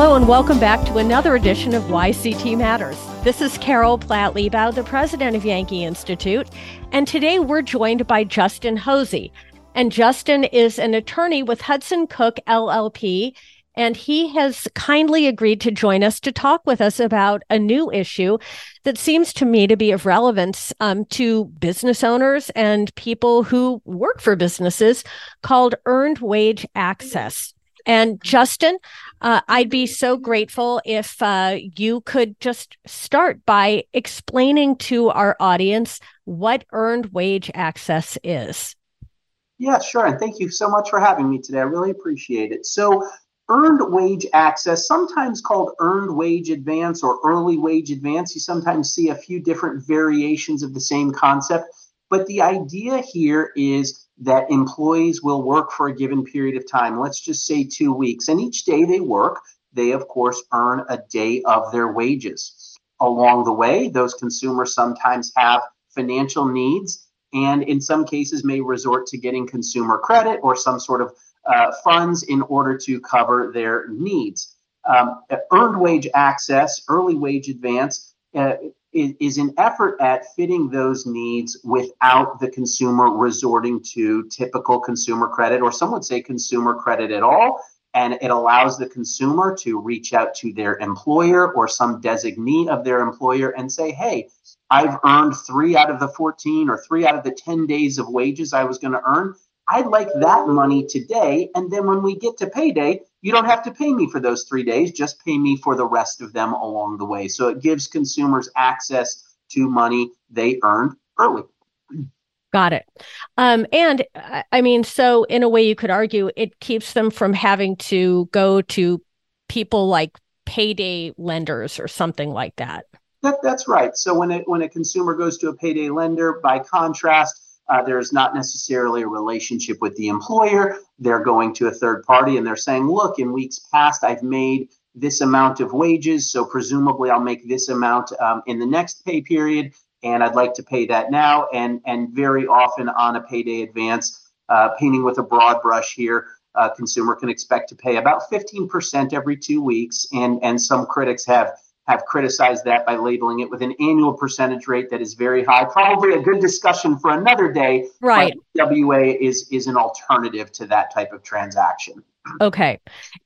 Hello, and welcome back to another edition of YCT Matters. This is Carol Platt Liebau, the president of Yankee Institute, and today we're joined by Justin Hosie. And Justin is an attorney with Hudson Cook LLP, and he has kindly agreed to join us to talk with us about a new issue that seems to me to be of relevance um, to business owners and people who work for businesses called earned wage access. And Justin, uh, I'd be so grateful if uh, you could just start by explaining to our audience what earned wage access is. Yeah, sure. And thank you so much for having me today. I really appreciate it. So, earned wage access, sometimes called earned wage advance or early wage advance, you sometimes see a few different variations of the same concept. But the idea here is that employees will work for a given period of time. Let's just say two weeks. And each day they work, they of course earn a day of their wages. Along the way, those consumers sometimes have financial needs and in some cases may resort to getting consumer credit or some sort of uh, funds in order to cover their needs. Um, earned wage access, early wage advance, uh, is, is an effort at fitting those needs without the consumer resorting to typical consumer credit, or some would say consumer credit at all. And it allows the consumer to reach out to their employer or some designee of their employer and say, hey, I've earned three out of the 14 or three out of the 10 days of wages I was going to earn. I'd like that money today. And then when we get to payday, you don't have to pay me for those three days, just pay me for the rest of them along the way. So it gives consumers access to money they earned early. Got it. Um, and I mean, so in a way, you could argue it keeps them from having to go to people like payday lenders or something like that. that that's right. So when it, when a consumer goes to a payday lender, by contrast, uh, there's not necessarily a relationship with the employer. They're going to a third party and they're saying, look, in weeks past, I've made this amount of wages. So presumably I'll make this amount um, in the next pay period. And I'd like to pay that now. And, and very often on a payday advance, uh, painting with a broad brush here, a consumer can expect to pay about 15% every two weeks. And, and some critics have have criticized that by labeling it with an annual percentage rate that is very high. Probably a good discussion for another day. Right. WA is is an alternative to that type of transaction. Okay.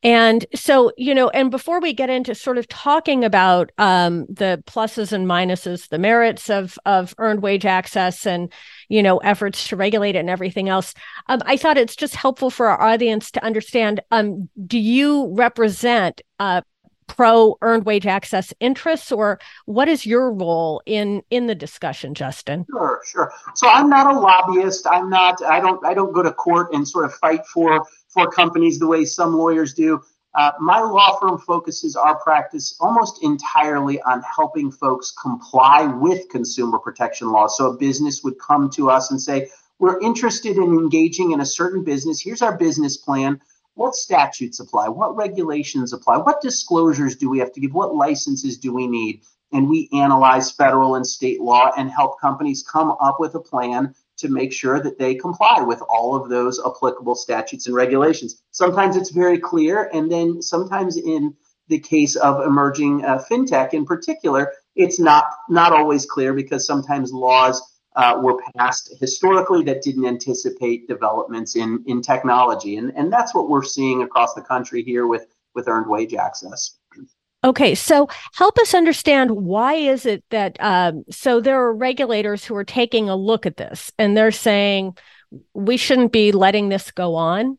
And so, you know, and before we get into sort of talking about um, the pluses and minuses, the merits of of earned wage access and, you know, efforts to regulate it and everything else, um, I thought it's just helpful for our audience to understand um, do you represent uh, pro earned wage access interests or what is your role in in the discussion justin? Sure sure. So i'm not a lobbyist. I'm not i don't i don't go to court and sort of fight for for companies the way some lawyers do. Uh, my law firm focuses our practice almost entirely on helping folks comply with consumer protection laws. So a business would come to us and say, We're interested in engaging in a certain business. Here's our business plan what statutes apply, what regulations apply, what disclosures do we have to give, what licenses do we need. And we analyze federal and state law and help companies come up with a plan to make sure that they comply with all of those applicable statutes and regulations. Sometimes it's very clear, and then sometimes in the case of emerging uh, fintech in particular, it's not not always clear because sometimes laws uh, were passed historically that didn't anticipate developments in in technology, and and that's what we're seeing across the country here with with earned wage access. Okay, so help us understand why is it that um, so there are regulators who are taking a look at this and they're saying we shouldn't be letting this go on.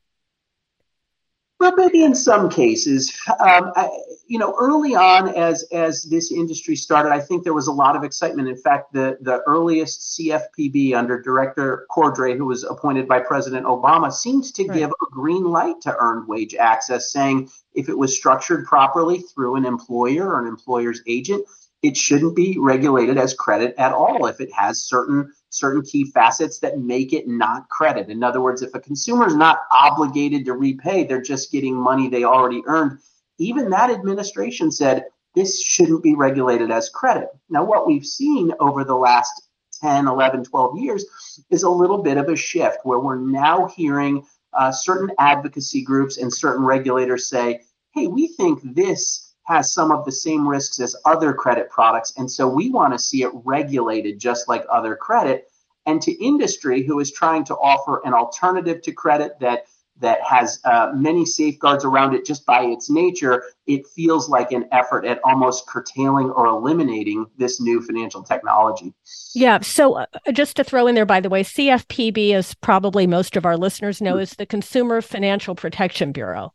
Well, maybe in some cases, um, I, you know, early on as as this industry started, I think there was a lot of excitement. In fact, the the earliest CFPB under Director Cordray, who was appointed by President Obama, seemed to right. give a green light to earned wage access, saying if it was structured properly through an employer or an employer's agent, it shouldn't be regulated as credit at all if it has certain certain key facets that make it not credit. In other words, if a consumer is not obligated to repay, they're just getting money they already earned. Even that administration said this shouldn't be regulated as credit. Now, what we've seen over the last 10, 11, 12 years is a little bit of a shift where we're now hearing uh, certain advocacy groups and certain regulators say hey, we think this has some of the same risks as other credit products. And so we want to see it regulated just like other credit. And to industry, who is trying to offer an alternative to credit that that has uh, many safeguards around it just by its nature, it feels like an effort at almost curtailing or eliminating this new financial technology. Yeah. So, uh, just to throw in there, by the way, CFPB, as probably most of our listeners know, is the Consumer Financial Protection Bureau.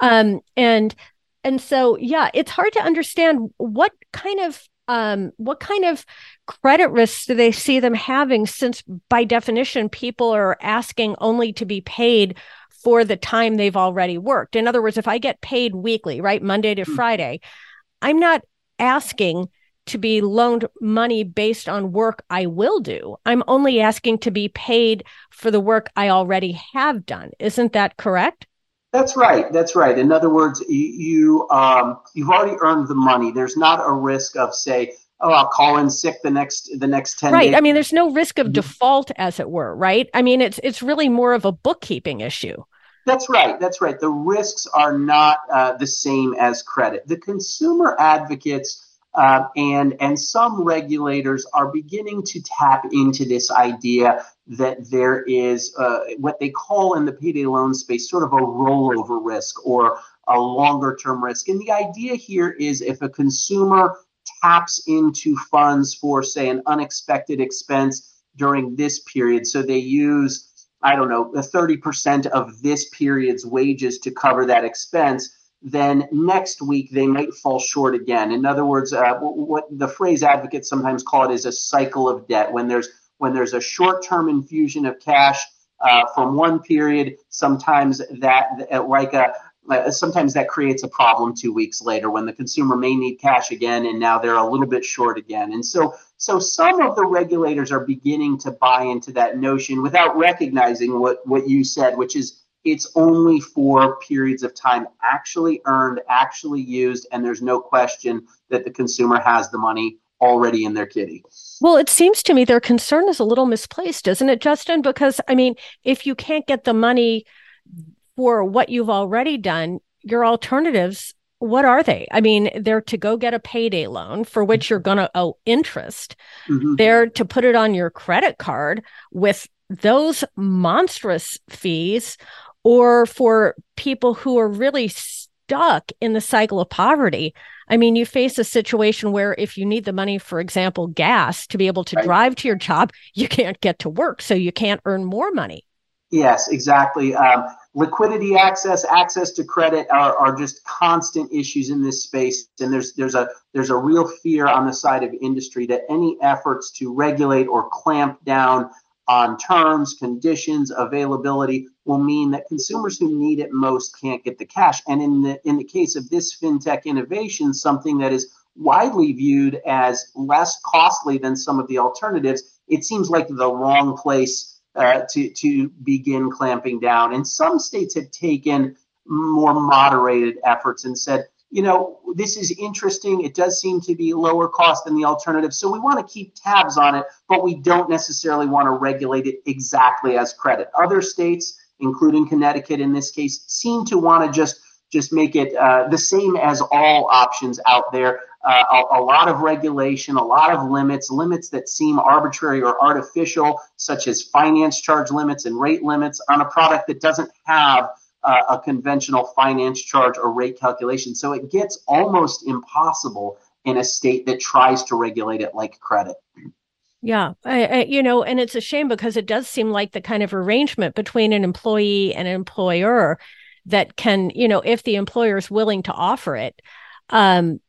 Um, and and so yeah it's hard to understand what kind of um, what kind of credit risks do they see them having since by definition people are asking only to be paid for the time they've already worked in other words if i get paid weekly right monday to hmm. friday i'm not asking to be loaned money based on work I will do. I'm only asking to be paid for the work I already have done. Isn't that correct? That's right. That's right. In other words, you, you um, you've already earned the money. There's not a risk of say, oh, I'll call in sick the next the next ten. Right. Days. I mean, there's no risk of mm-hmm. default, as it were. Right. I mean, it's it's really more of a bookkeeping issue. That's right. That's right. The risks are not uh, the same as credit. The consumer advocates uh, and and some regulators are beginning to tap into this idea that there is uh, what they call in the payday loan space sort of a rollover risk or a longer term risk. And the idea here is if a consumer taps into funds for, say, an unexpected expense during this period, so they use I don't know, 30% of this period's wages to cover that expense then next week they might fall short again. In other words, uh, what the phrase advocates sometimes call it is a cycle of debt. When there's when there's a short-term infusion of cash uh, from one period, sometimes that like a uh, sometimes that creates a problem two weeks later when the consumer may need cash again and now they're a little bit short again. And so so some of the regulators are beginning to buy into that notion without recognizing what what you said, which is it's only for periods of time actually earned, actually used, and there's no question that the consumer has the money already in their kitty. Well, it seems to me their concern is a little misplaced, isn't it, Justin? Because, I mean, if you can't get the money for what you've already done, your alternatives, what are they? I mean, they're to go get a payday loan for which you're going to owe interest. Mm-hmm. They're to put it on your credit card with those monstrous fees or for people who are really stuck in the cycle of poverty. I mean, you face a situation where if you need the money, for example, gas to be able to right. drive to your job, you can't get to work, so you can't earn more money. Yes, exactly. Um, liquidity access, access to credit are, are just constant issues in this space, and there's there's a there's a real fear on the side of industry that any efforts to regulate or clamp down on terms, conditions, availability will mean that consumers who need it most can't get the cash. And in the in the case of this fintech innovation, something that is widely viewed as less costly than some of the alternatives, it seems like the wrong place uh, to to begin clamping down. And some states have taken more moderated efforts and said, you know, this is interesting. It does seem to be lower cost than the alternative. So we want to keep tabs on it, but we don't necessarily want to regulate it exactly as credit. Other states, including Connecticut in this case, seem to want to just just make it uh, the same as all options out there. Uh, a, a, lot of regulation, a lot of limits, limits that seem arbitrary or artificial, such as finance charge limits and rate limits on a product that doesn't have uh, a conventional finance charge or rate calculation. So it gets almost impossible in a state that tries to regulate it like credit. Yeah, I, I, you know, and it's a shame because it does seem like the kind of arrangement between an employee and an employer that can, you know, if the employer is willing to offer it, um,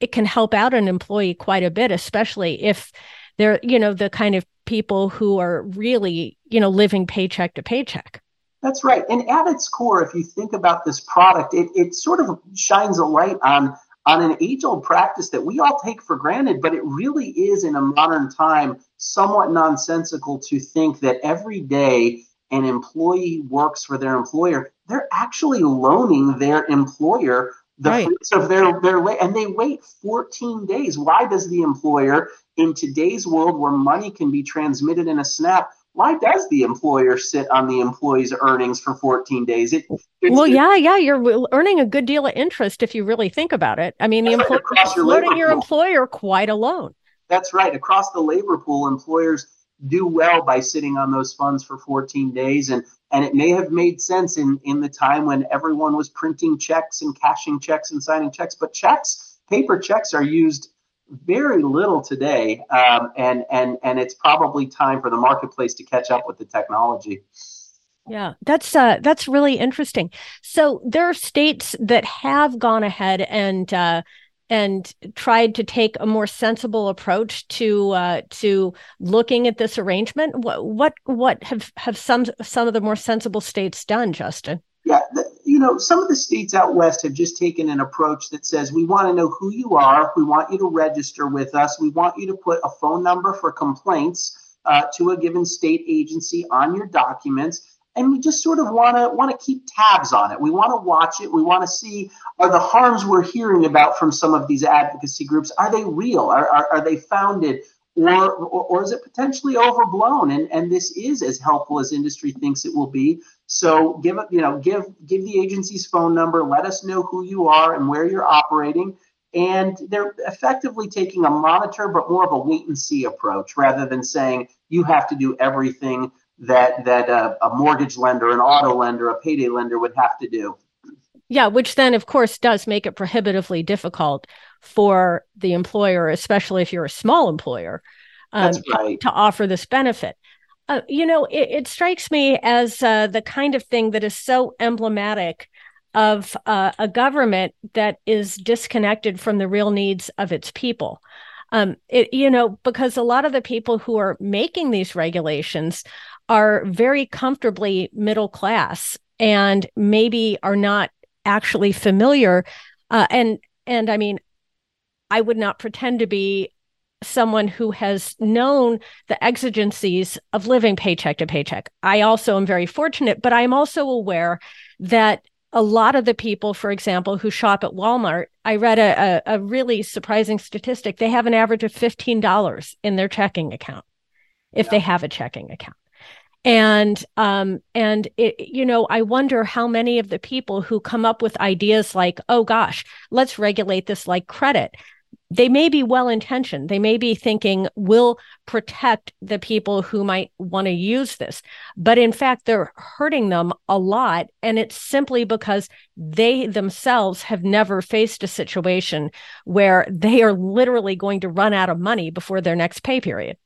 it can help out an employee quite a bit, especially if they're, you know, the kind of people who are really, you know, living paycheck to paycheck. That's right. And at its core, if you think about this product, it, it sort of shines a light on, on an age old practice that we all take for granted, but it really is in a modern time somewhat nonsensical to think that every day an employee works for their employer. They're actually loaning their employer the right. fruits of their their and they wait 14 days. Why does the employer in today's world where money can be transmitted in a snap why does the employer sit on the employee's earnings for 14 days? It, well, yeah, yeah, you're earning a good deal of interest if you really think about it. I mean, the employer right, floating your employer quite alone. That's right. Across the labor pool, employers do well by sitting on those funds for 14 days and and it may have made sense in in the time when everyone was printing checks and cashing checks and signing checks but checks paper checks are used very little today um, and and and it's probably time for the marketplace to catch up with the technology yeah, that's uh, that's really interesting. So there are states that have gone ahead and uh, and tried to take a more sensible approach to uh, to looking at this arrangement. What what what have have some some of the more sensible states done, Justin? Yeah, the, you know, some of the states out west have just taken an approach that says we want to know who you are, we want you to register with us, we want you to put a phone number for complaints uh, to a given state agency on your documents and we just sort of want to want to keep tabs on it. We want to watch it. We want to see are the harms we're hearing about from some of these advocacy groups are they real? Are are, are they founded? Or, or, or is it potentially overblown? And and this is as helpful as industry thinks it will be. So give you know give give the agency's phone number. Let us know who you are and where you're operating. And they're effectively taking a monitor, but more of a wait and see approach rather than saying you have to do everything that that a, a mortgage lender, an auto lender, a payday lender would have to do. Yeah, which then, of course, does make it prohibitively difficult for the employer, especially if you're a small employer, um, right. to, to, offer this benefit. Uh, you know, it, it, strikes me as uh, the kind of thing that is so emblematic of uh, a government that is disconnected from the real needs of its people. Um, it, you know, because a lot of the people who are making these regulations are very comfortably middle class and maybe are not actually familiar uh, and and i mean i would not pretend to be someone who has known the exigencies of living paycheck to paycheck. I also am very fortunate but i'm also aware that a lot of the people for example who shop at walmart i read a, a, a really surprising statistic. They have an average of $15 in their checking account if yeah. they have a checking account. And um and it, you know i wonder how many of the people who come up with ideas like oh gosh let's regulate this like credit they may be well intentioned they may be thinking we'll protect the people who might want to use this. But in fact they're hurting them a lot and it's simply because they themselves have never faced a situation where they are literally going to run out of money before their next pay period.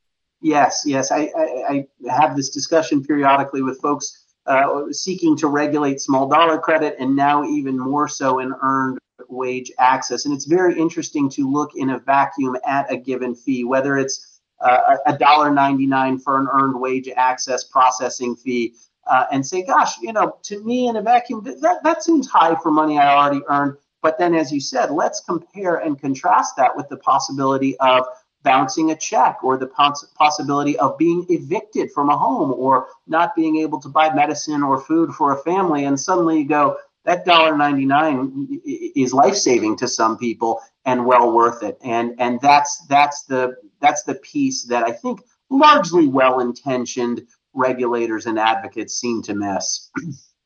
Yes, yes. I, I, I have this discussion periodically with folks uh, seeking to regulate small dollar credit and now even more so in earned wage access. And it's very interesting to look in a vacuum at a given fee, whether it's uh, a dollar ninety nine for an earned wage access processing fee, uh, and say, gosh, you know, to me in a vacuum, that, that seems high for money I already earned. But then, as you said, let's compare and contrast that with the possibility of bouncing a check or the poss- possibility of being evicted from a home or not being able to buy medicine or food for a family and suddenly you go that dollar 99 is life-saving to some people and well worth it. And and that's that's the that's the piece that i think largely well-intentioned regulators and advocates seem to miss.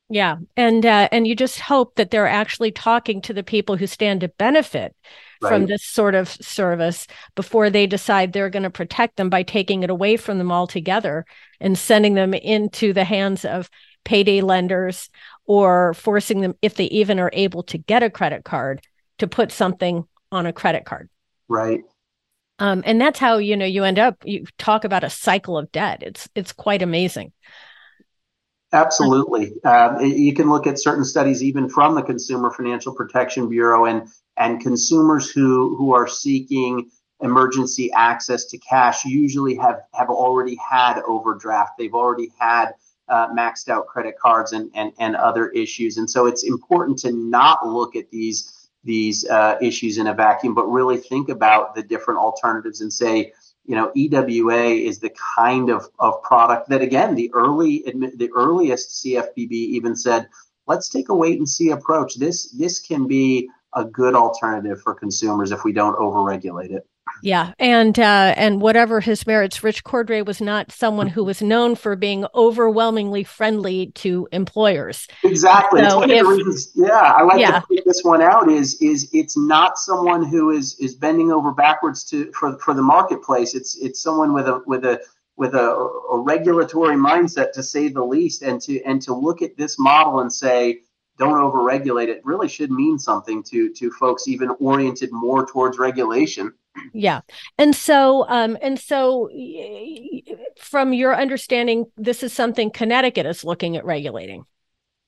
Yeah. And uh, and you just hope that they're actually talking to the people who stand to benefit right. from this sort of service before they decide they're going to protect them by taking it away from them altogether and sending them into the hands of payday lenders or forcing them, if they even are able to get a credit card, to put something on a credit card. Right. Um, and that's how you know you end up. You talk about a cycle of debt. It's it's quite amazing. Absolutely. Um, you can look at certain studies, even from the Consumer Financial Protection Bureau, and and consumers who who are seeking emergency access to cash usually have have already had overdraft. They've already had uh, maxed out credit cards and, and and other issues. And so it's important to not look at these these uh, issues in a vacuum, but really think about the different alternatives and say, you know, EWA is the kind of, of product that again the early the earliest CFPB even said, let's take a wait and see approach. This this can be a good alternative for consumers if we don't overregulate it. Yeah, and uh, and whatever his merits, Rich Cordray was not someone who was known for being overwhelmingly friendly to employers. Exactly. So if, reasons, yeah, I like yeah. to point this one out. Is is it's not someone who is is bending over backwards to for for the marketplace. It's it's someone with a with a with a, a regulatory mindset to say the least, and to and to look at this model and say don't overregulate it really should mean something to to folks even oriented more towards regulation yeah. And so um and so from your understanding this is something connecticut is looking at regulating.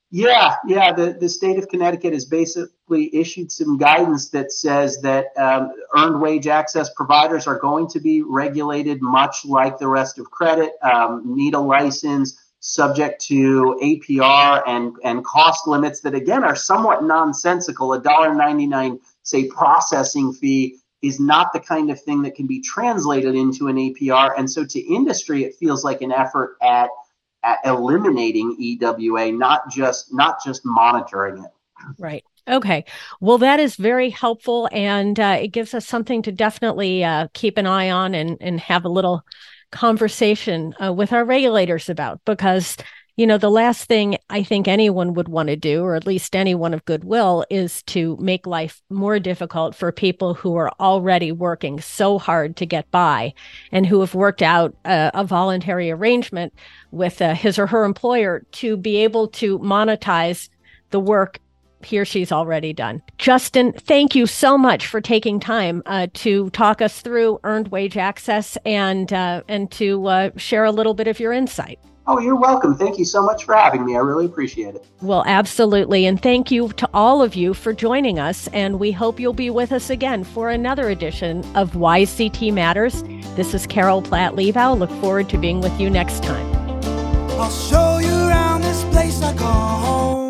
Yeah yeah. The, the state of connecticut has basically issued some guidance that says that um, earned wage access providers are going to be regulated much like the rest of credit. Um, need a license subject to APR and, and cost limits that again are somewhat nonsensical. A dollar ninety nine, say, processing fee is not the kind of thing that can be translated into an APR. And so to industry, it feels like an effort at, at eliminating EWA, not just not just monitoring it. Right. Okay. Well, that is very helpful, and uh, it gives us something to definitely uh, keep an eye on and and have a little conversation uh, with our regulators about because you know the last thing i think anyone would want to do or at least anyone of goodwill is to make life more difficult for people who are already working so hard to get by and who have worked out a, a voluntary arrangement with uh, his or her employer to be able to monetize the work he or she's already done. Justin, thank you so much for taking time uh, to talk us through earned wage access and uh, and to uh, share a little bit of your insight. Oh, you're welcome. Thank you so much for having me. I really appreciate it. Well, absolutely. And thank you to all of you for joining us. And we hope you'll be with us again for another edition of YCT Matters. This is Carol Platt Liebau. Look forward to being with you next time. I'll show you around this place I call home.